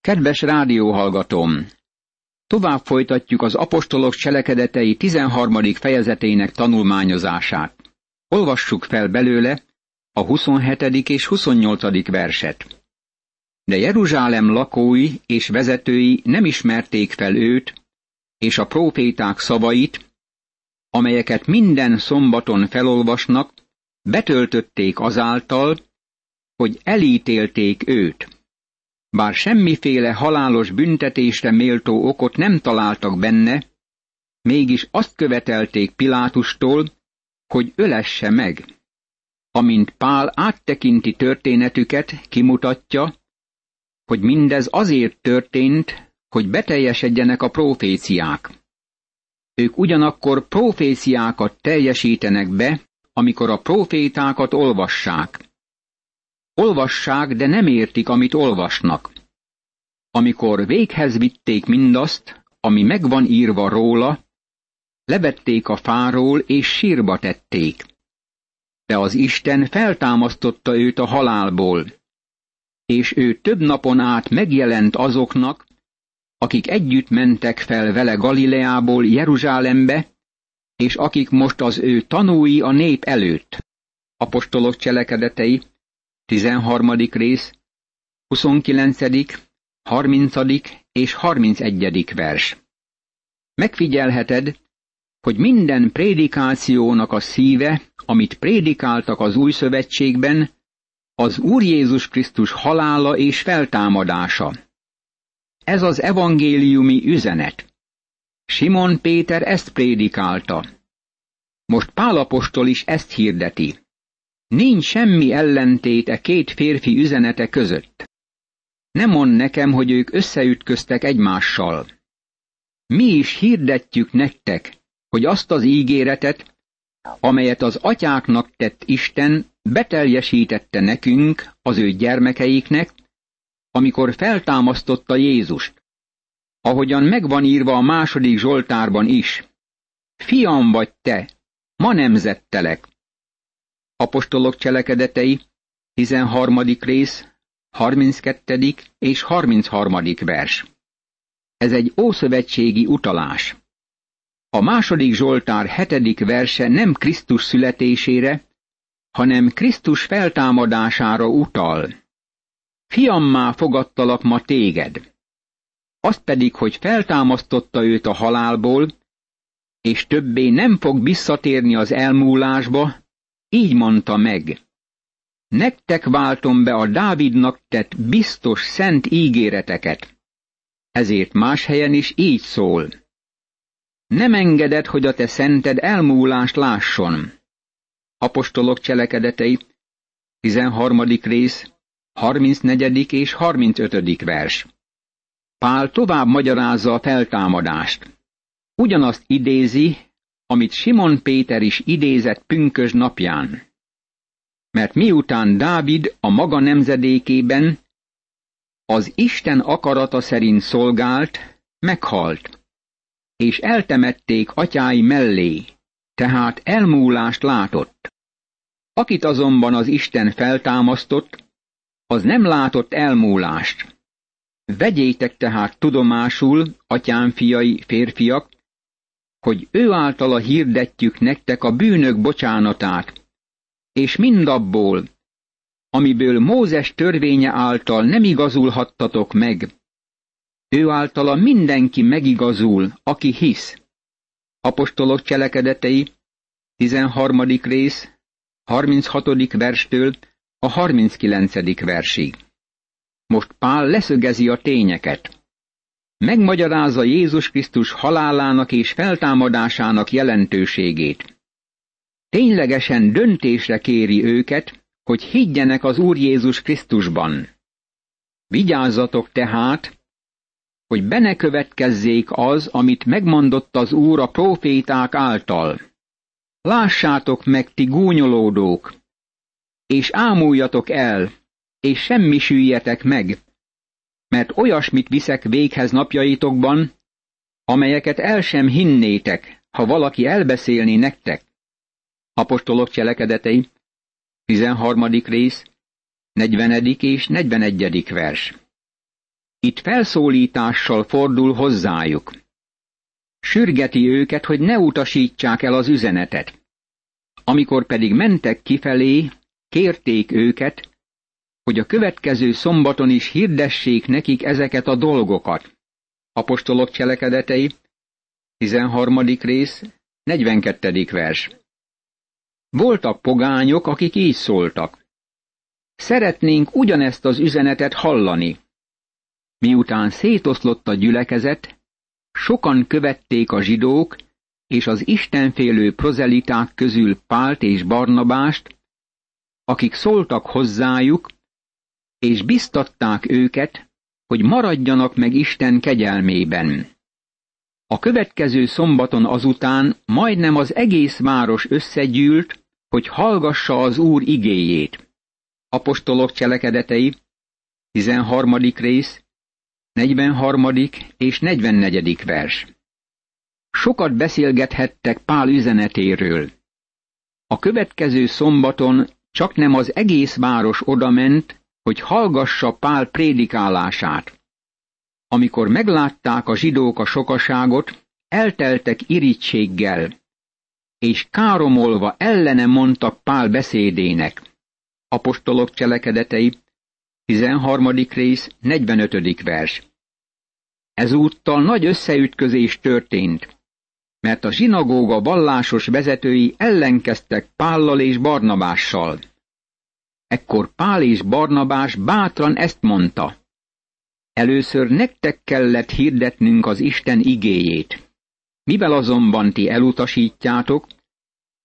Kedves rádióhallgatóm! Tovább folytatjuk az apostolok cselekedetei 13. fejezetének tanulmányozását. Olvassuk fel belőle a 27. és 28. verset. De Jeruzsálem lakói és vezetői nem ismerték fel őt, és a próféták szavait, amelyeket minden szombaton felolvasnak, betöltötték azáltal, hogy elítélték őt. Bár semmiféle halálos büntetésre méltó okot nem találtak benne, mégis azt követelték Pilátustól, hogy ölesse meg. Amint Pál áttekinti történetüket, kimutatja, hogy mindez azért történt, hogy beteljesedjenek a proféciák. Ők ugyanakkor proféciákat teljesítenek be, amikor a profétákat olvassák. Olvassák, de nem értik, amit olvasnak. Amikor véghez vitték mindazt, ami megvan írva róla, levették a fáról és sírba tették. De az Isten feltámasztotta őt a halálból, és ő több napon át megjelent azoknak, akik együtt mentek fel vele Galileából Jeruzsálembe, és akik most az ő tanúi a nép előtt. Apostolok cselekedetei, 13. rész, 29., 30. és 31. vers. Megfigyelheted, hogy minden prédikációnak a szíve, amit prédikáltak az új szövetségben, az Úr Jézus Krisztus halála és feltámadása. Ez az evangéliumi üzenet. Simon Péter ezt prédikálta. Most Pálapostól is ezt hirdeti. Nincs semmi ellentét e két férfi üzenete között. Nem mond nekem, hogy ők összeütköztek egymással. Mi is hirdetjük nektek, hogy azt az ígéretet, amelyet az atyáknak tett Isten, beteljesítette nekünk, az ő gyermekeiknek, amikor feltámasztotta Jézust. Ahogyan megvan írva a második Zsoltárban is. Fiam vagy te, ma nemzettelek. Apostolok cselekedetei, 13. rész, 32. és 33. vers. Ez egy ószövetségi utalás. A második Zsoltár hetedik verse nem Krisztus születésére, hanem Krisztus feltámadására utal. Fiammá fogadtalak ma téged. Azt pedig, hogy feltámasztotta őt a halálból, és többé nem fog visszatérni az elmúlásba, így mondta meg. Nektek váltom be a Dávidnak tett biztos szent ígéreteket. Ezért más helyen is így szól. Nem engeded, hogy a te szented elmúlást lásson. Apostolok cselekedetei, 13. rész, 34. és 35. vers. Pál tovább magyarázza a feltámadást. Ugyanazt idézi, amit Simon Péter is idézett pünkös napján. Mert miután Dávid a maga nemzedékében az Isten akarata szerint szolgált, meghalt, és eltemették atyái mellé, tehát elmúlást látott. Akit azonban az Isten feltámasztott, az nem látott elmúlást. Vegyétek tehát tudomásul, atyám fiai, férfiak, hogy ő általa hirdetjük nektek a bűnök bocsánatát, és mindabból, amiből Mózes törvénye által nem igazulhattatok meg. Ő általa mindenki megigazul, aki hisz. Apostolok cselekedetei, 13. rész, 36. verstől a 39. versig. Most Pál leszögezi a tényeket megmagyarázza Jézus Krisztus halálának és feltámadásának jelentőségét. Ténylegesen döntésre kéri őket, hogy higgyenek az Úr Jézus Krisztusban. Vigyázzatok tehát, hogy bene következzék az, amit megmondott az Úr a proféták által. Lássátok meg, ti gúnyolódók, és ámuljatok el, és semmisüljetek meg, mert olyasmit viszek véghez napjaitokban, amelyeket el sem hinnétek, ha valaki elbeszélni nektek. Apostolok cselekedetei, 13. rész, 40. és 41. vers. Itt felszólítással fordul hozzájuk. Sürgeti őket, hogy ne utasítsák el az üzenetet. Amikor pedig mentek kifelé, kérték őket, hogy a következő szombaton is hirdessék nekik ezeket a dolgokat. Apostolok cselekedetei, 13. rész, 42. vers. Voltak pogányok, akik így szóltak. Szeretnénk ugyanezt az üzenetet hallani. Miután szétoszlott a gyülekezet, sokan követték a zsidók és az istenfélő prozeliták közül Pált és Barnabást, akik szóltak hozzájuk, és biztatták őket, hogy maradjanak meg Isten kegyelmében. A következő szombaton azután majdnem az egész város összegyűlt, hogy hallgassa az Úr igéjét. Apostolok cselekedetei, 13. rész, 43. és 44. vers. Sokat beszélgethettek Pál üzenetéről. A következő szombaton csak nem az egész város odament, hogy hallgassa Pál prédikálását. Amikor meglátták a zsidók a sokaságot, elteltek irítséggel, és káromolva ellene mondtak Pál beszédének. Apostolok cselekedetei, 13. rész, 45. vers. Ezúttal nagy összeütközés történt, mert a zsinagóga vallásos vezetői ellenkeztek Pállal és Barnabással. Ekkor Pál és Barnabás bátran ezt mondta. Először nektek kellett hirdetnünk az Isten igéjét. Mivel azonban ti elutasítjátok,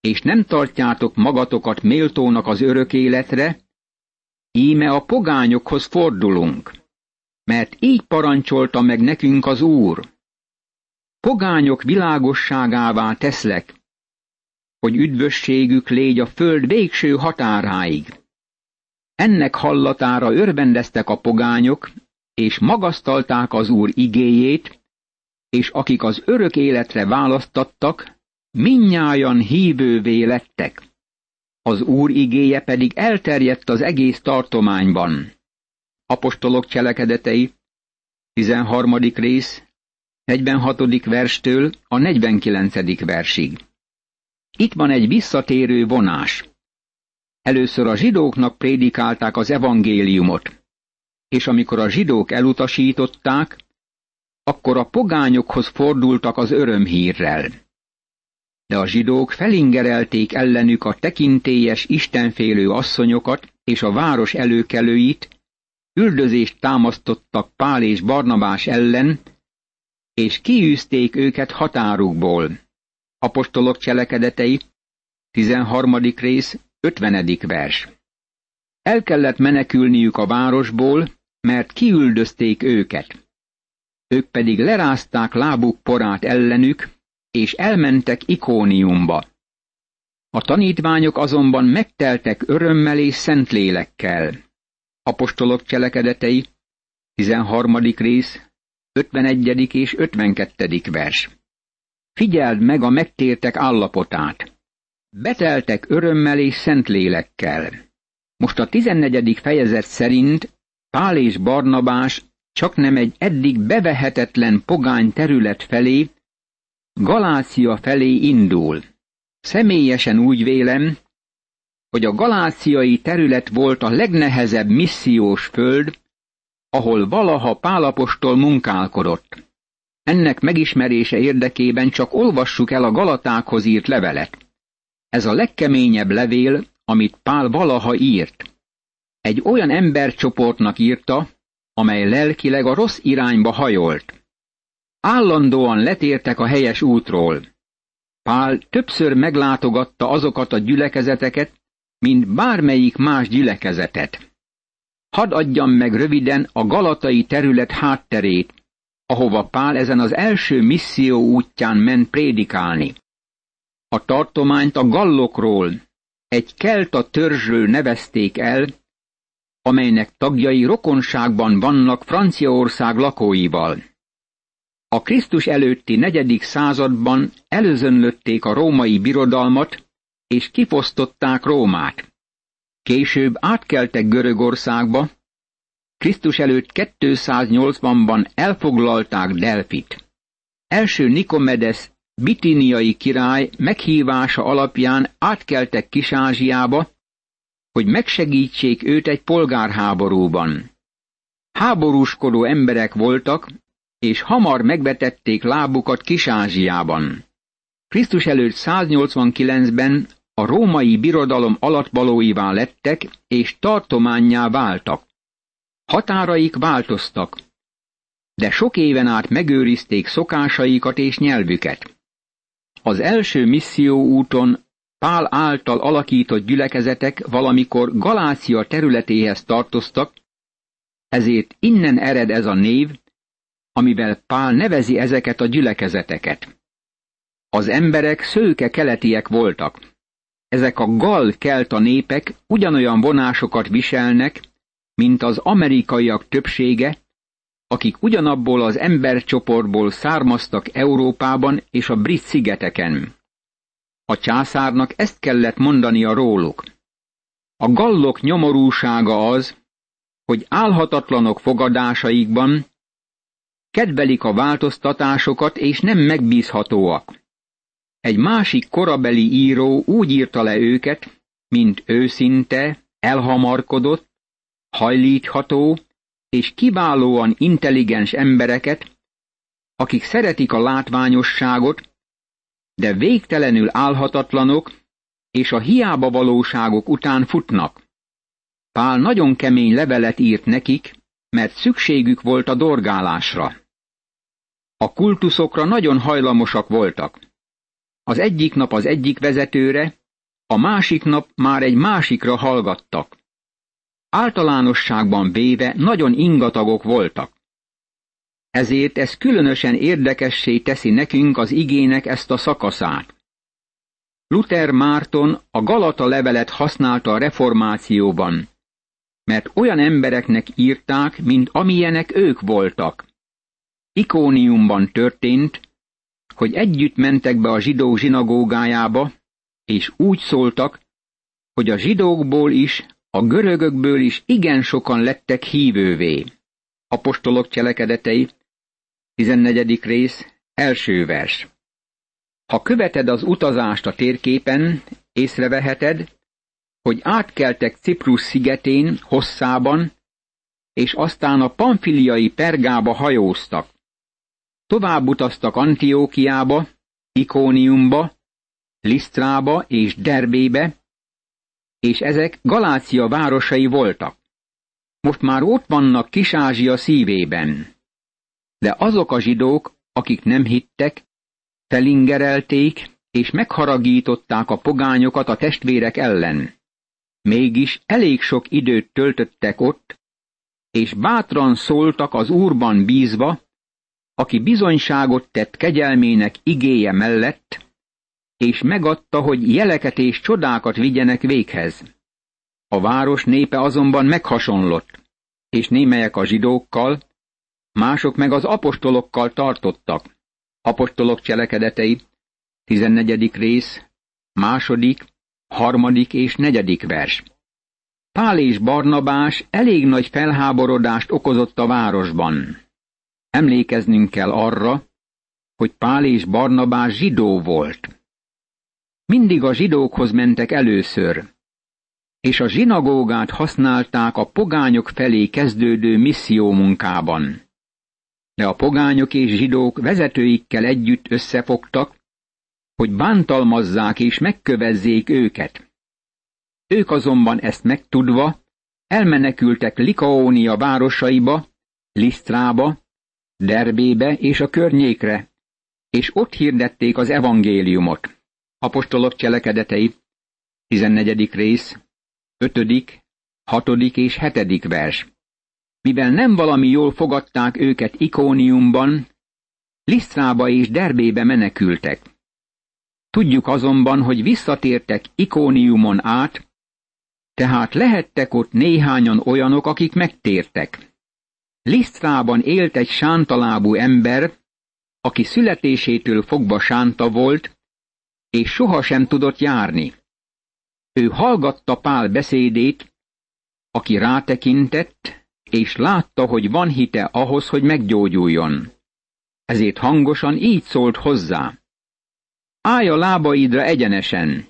és nem tartjátok magatokat méltónak az örök életre, íme a pogányokhoz fordulunk, mert így parancsolta meg nekünk az Úr. Pogányok világosságává teszlek, hogy üdvösségük légy a föld végső határáig. Ennek hallatára örvendeztek a pogányok, és magasztalták az Úr igéjét, és akik az örök életre választattak, minnyájan hívővé lettek. Az Úr igéje pedig elterjedt az egész tartományban. Apostolok cselekedetei, 13. rész, 46. verstől a 49. versig. Itt van egy visszatérő vonás. Először a zsidóknak prédikálták az evangéliumot, és amikor a zsidók elutasították, akkor a pogányokhoz fordultak az örömhírrel. De a zsidók felingerelték ellenük a tekintélyes istenfélő asszonyokat és a város előkelőit, üldözést támasztottak Pál és Barnabás ellen, és kiűzték őket határukból. Apostolok cselekedetei, 13. rész, 50. vers. El kellett menekülniük a városból, mert kiüldözték őket. Ők pedig lerázták lábuk porát ellenük, és elmentek Ikóniumba. A tanítványok azonban megteltek örömmel és szentlélekkel. Apostolok cselekedetei, 13. rész, 51. és 52. vers. Figyeld meg a megtértek állapotát. Beteltek örömmel és szentlélekkel. Most a 14. fejezet szerint Pál és Barnabás csak nem egy eddig bevehetetlen pogány terület felé, Galácia felé indul. Személyesen úgy vélem, hogy a galáciai terület volt a legnehezebb missziós föld, ahol valaha Pálapostól munkálkodott. Ennek megismerése érdekében csak olvassuk el a Galatákhoz írt levelet. Ez a legkeményebb levél, amit Pál valaha írt. Egy olyan embercsoportnak írta, amely lelkileg a rossz irányba hajolt. Állandóan letértek a helyes útról. Pál többször meglátogatta azokat a gyülekezeteket, mint bármelyik más gyülekezetet. Hadd adjam meg röviden a galatai terület hátterét, ahova Pál ezen az első misszió útján ment prédikálni. A tartományt a gallokról, egy kelta törzsről nevezték el, amelynek tagjai rokonságban vannak Franciaország lakóival. A Krisztus előtti negyedik században előzönlötték a római birodalmat, és kifosztották Rómát. Később átkeltek Görögországba, Krisztus előtt 280-ban elfoglalták Delfit. Első Nikomedes bitiniai király meghívása alapján átkeltek Kisázsiába, hogy megsegítsék őt egy polgárháborúban. Háborúskodó emberek voltak, és hamar megvetették lábukat Kisázsiában. Krisztus előtt 189-ben a római birodalom alatbalóivá lettek, és tartományá váltak. Határaik változtak, de sok éven át megőrizték szokásaikat és nyelvüket. Az első misszió úton Pál által alakított gyülekezetek valamikor Galácia területéhez tartoztak, ezért innen ered ez a név, amivel Pál nevezi ezeket a gyülekezeteket. Az emberek szőke keletiek voltak. Ezek a gal kelta népek ugyanolyan vonásokat viselnek, mint az amerikaiak többsége, akik ugyanabból az embercsoportból származtak Európában és a brit szigeteken. A császárnak ezt kellett mondania róluk. A gallok nyomorúsága az, hogy álhatatlanok fogadásaikban, kedvelik a változtatásokat és nem megbízhatóak. Egy másik korabeli író úgy írta le őket, mint őszinte, elhamarkodott, hajlítható és kiválóan intelligens embereket, akik szeretik a látványosságot, de végtelenül álhatatlanok, és a hiába valóságok után futnak. Pál nagyon kemény levelet írt nekik, mert szükségük volt a dorgálásra. A kultuszokra nagyon hajlamosak voltak. Az egyik nap az egyik vezetőre, a másik nap már egy másikra hallgattak. Általánosságban véve nagyon ingatagok voltak. Ezért ez különösen érdekessé teszi nekünk az igének ezt a szakaszát. Luther Márton a Galata levelet használta a reformációban, mert olyan embereknek írták, mint amilyenek ők voltak. Ikóniumban történt, hogy együtt mentek be a zsidók zsinagógájába, és úgy szóltak, hogy a zsidókból is, a görögökből is igen sokan lettek hívővé. Apostolok cselekedetei, 14. rész, első vers. Ha követed az utazást a térképen, észreveheted, hogy átkeltek Ciprus szigetén, hosszában, és aztán a pamfiliai pergába hajóztak. Tovább utaztak Antiókiába, Ikóniumba, Lisztrába és Derbébe, és ezek Galácia városai voltak. Most már ott vannak Kisázsia szívében. De azok a zsidók, akik nem hittek, felingerelték és megharagították a pogányokat a testvérek ellen. Mégis elég sok időt töltöttek ott, és bátran szóltak az Úrban bízva, aki bizonyságot tett kegyelmének igéje mellett, és megadta, hogy jeleket és csodákat vigyenek véghez. A város népe azonban meghasonlott, és némelyek a zsidókkal, mások meg az apostolokkal tartottak. Apostolok cselekedetei, 14. rész, második, harmadik és negyedik vers. Pál és Barnabás elég nagy felháborodást okozott a városban. Emlékeznünk kell arra, hogy Pál és Barnabás zsidó volt. Mindig a zsidókhoz mentek először, és a zsinagógát használták a pogányok felé kezdődő misszió munkában. De a pogányok és zsidók vezetőikkel együtt összefogtak, hogy bántalmazzák és megkövezzék őket. Ők azonban ezt megtudva elmenekültek Likaónia városaiba, Lisztrába, Derbébe és a környékre, és ott hirdették az evangéliumot. Apostolok cselekedetei, 14. rész, 5., 6. és 7. vers. Mivel nem valami jól fogadták őket Ikóniumban, Lisztrába és Derbébe menekültek. Tudjuk azonban, hogy visszatértek Ikóniumon át, tehát lehettek ott néhányan olyanok, akik megtértek. Lisztrában élt egy sántalábú ember, aki születésétől fogva sánta volt, és sohasem tudott járni. Ő hallgatta Pál beszédét, aki rátekintett, és látta, hogy van hite ahhoz, hogy meggyógyuljon. Ezért hangosan így szólt hozzá. Állj a lábaidra egyenesen.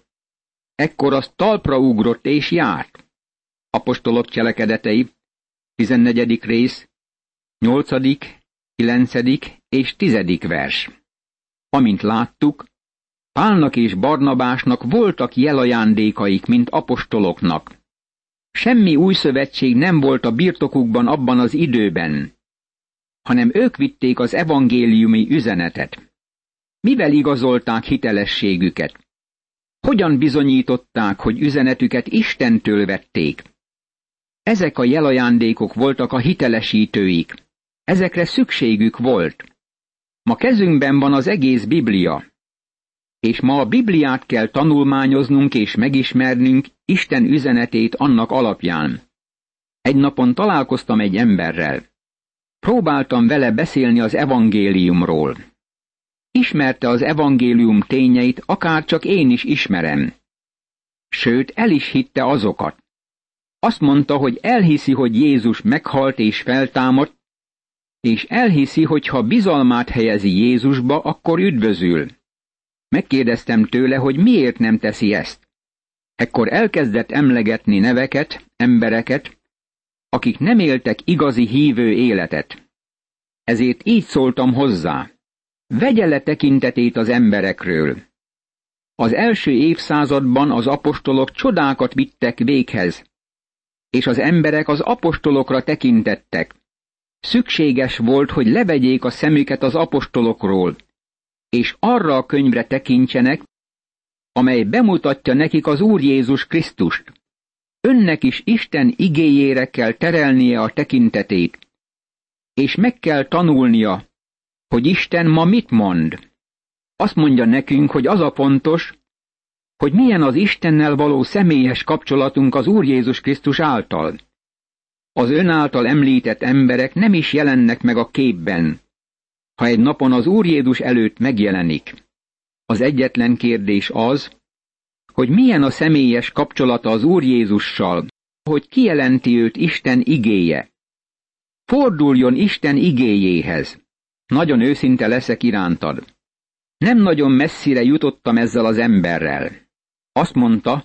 Ekkor az talpra ugrott és járt. Apostolok cselekedetei, 14. rész, 8., 9. és 10. vers. Amint láttuk, Pálnak és Barnabásnak voltak jelajándékaik, mint apostoloknak. Semmi új szövetség nem volt a birtokukban abban az időben, hanem ők vitték az evangéliumi üzenetet. Mivel igazolták hitelességüket? Hogyan bizonyították, hogy üzenetüket Istentől vették? Ezek a jelajándékok voltak a hitelesítőik. Ezekre szükségük volt. Ma kezünkben van az egész Biblia. És ma a Bibliát kell tanulmányoznunk és megismernünk Isten üzenetét annak alapján. Egy napon találkoztam egy emberrel. Próbáltam vele beszélni az evangéliumról. Ismerte az evangélium tényeit, akár csak én is ismerem. Sőt, el is hitte azokat. Azt mondta, hogy elhiszi, hogy Jézus meghalt és feltámadt, és elhiszi, hogy ha bizalmát helyezi Jézusba, akkor üdvözül. Megkérdeztem tőle, hogy miért nem teszi ezt. Ekkor elkezdett emlegetni neveket, embereket, akik nem éltek igazi hívő életet. Ezért így szóltam hozzá. Vegye le tekintetét az emberekről. Az első évszázadban az apostolok csodákat vittek véghez, és az emberek az apostolokra tekintettek. Szükséges volt, hogy levegyék a szemüket az apostolokról, és arra a könyvre tekintsenek, amely bemutatja nekik az Úr Jézus Krisztust. Önnek is Isten igéjére kell terelnie a tekintetét, és meg kell tanulnia, hogy Isten ma mit mond. Azt mondja nekünk, hogy az a fontos, hogy milyen az Istennel való személyes kapcsolatunk az Úr Jézus Krisztus által. Az ön által említett emberek nem is jelennek meg a képben, ha egy napon az Úr Jézus előtt megjelenik. Az egyetlen kérdés az, hogy milyen a személyes kapcsolata az Úr Jézussal, hogy kijelenti őt Isten igéje. Forduljon Isten igéjéhez. Nagyon őszinte leszek irántad. Nem nagyon messzire jutottam ezzel az emberrel. Azt mondta,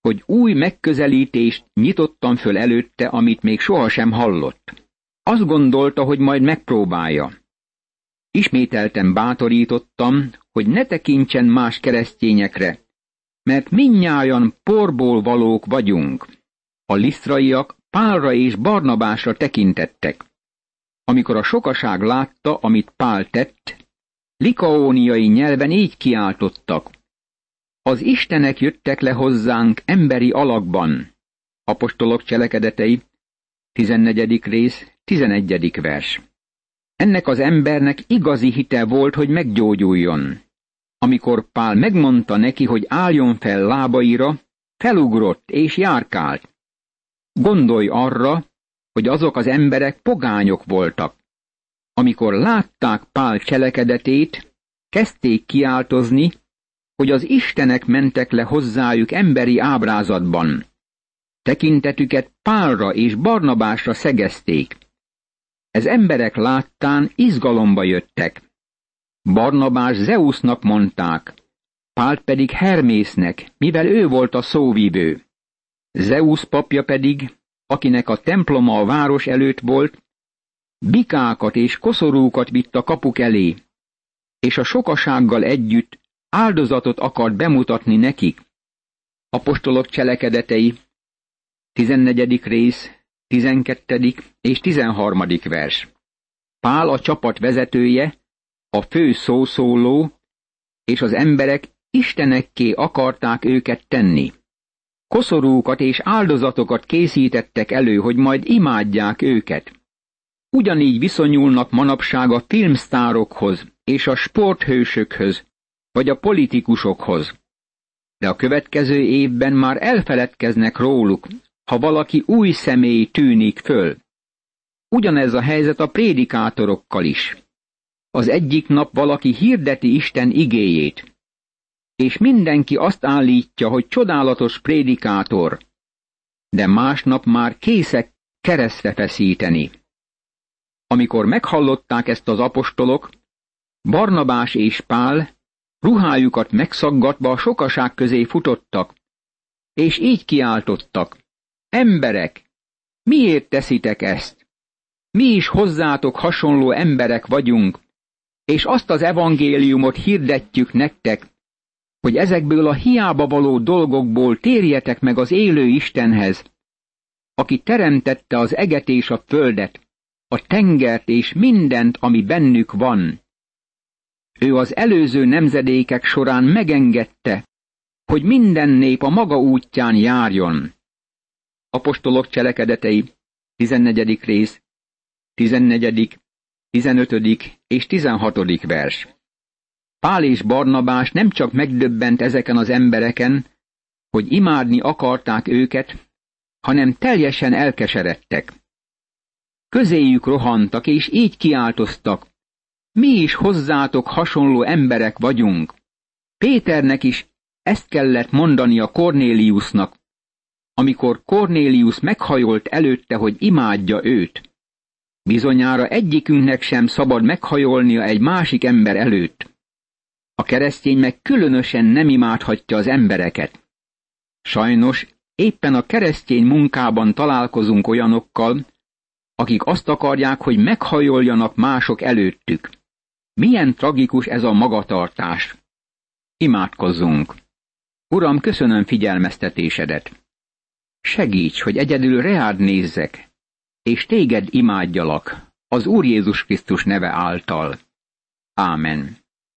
hogy új megközelítést nyitottam föl előtte, amit még sohasem hallott. Azt gondolta, hogy majd megpróbálja. Ismételten bátorítottam, hogy ne tekintsen más keresztényekre, mert minnyájan porból valók vagyunk. A lisztraiak Pálra és Barnabásra tekintettek. Amikor a sokaság látta, amit Pál tett, likaóniai nyelven így kiáltottak. Az istenek jöttek le hozzánk emberi alakban. Apostolok cselekedetei, 14. rész, 11. vers. Ennek az embernek igazi hite volt, hogy meggyógyuljon. Amikor Pál megmondta neki, hogy álljon fel lábaira, felugrott és járkált. Gondolj arra, hogy azok az emberek pogányok voltak. Amikor látták Pál cselekedetét, kezdték kiáltozni, hogy az istenek mentek le hozzájuk emberi ábrázatban. Tekintetüket Pálra és Barnabásra szegezték. Ez emberek láttán izgalomba jöttek. Barnabás Zeusnak mondták, Pált pedig Hermésznek, mivel ő volt a szóvívő. Zeus papja pedig, akinek a temploma a város előtt volt, bikákat és koszorúkat vitt a kapuk elé, és a sokasággal együtt áldozatot akart bemutatni nekik. Apostolok cselekedetei, 14. rész, 12. és 13. vers. Pál a csapat vezetője, a fő szószóló, és az emberek istenekké akarták őket tenni. Koszorúkat és áldozatokat készítettek elő, hogy majd imádják őket. Ugyanígy viszonyulnak manapság a filmsztárokhoz és a sporthősökhöz, vagy a politikusokhoz. De a következő évben már elfeledkeznek róluk, ha valaki új személy tűnik föl. Ugyanez a helyzet a prédikátorokkal is. Az egyik nap valaki hirdeti Isten igéjét, és mindenki azt állítja, hogy csodálatos prédikátor, de másnap már készek keresztre feszíteni. Amikor meghallották ezt az apostolok, Barnabás és Pál ruhájukat megszaggatva a sokaság közé futottak, és így kiáltottak, emberek, miért teszitek ezt? Mi is hozzátok hasonló emberek vagyunk, és azt az evangéliumot hirdetjük nektek, hogy ezekből a hiába való dolgokból térjetek meg az élő Istenhez, aki teremtette az eget és a földet, a tengert és mindent, ami bennük van. Ő az előző nemzedékek során megengedte, hogy minden nép a maga útján járjon. Apostolok cselekedetei, 14. rész, 14., 15. és 16. vers. Pál és Barnabás nem csak megdöbbent ezeken az embereken, hogy imádni akarták őket, hanem teljesen elkeseredtek. Közéjük rohantak, és így kiáltoztak. Mi is hozzátok hasonló emberek vagyunk. Péternek is ezt kellett mondani a Kornéliusnak, amikor Kornélius meghajolt előtte, hogy imádja őt. Bizonyára egyikünknek sem szabad meghajolnia egy másik ember előtt. A keresztény meg különösen nem imádhatja az embereket. Sajnos éppen a keresztény munkában találkozunk olyanokkal, akik azt akarják, hogy meghajoljanak mások előttük. Milyen tragikus ez a magatartás. Imádkozzunk. Uram, köszönöm figyelmeztetésedet. Segíts, hogy egyedül reád nézzek, és téged imádjalak, az Úr Jézus Krisztus neve által. Ámen.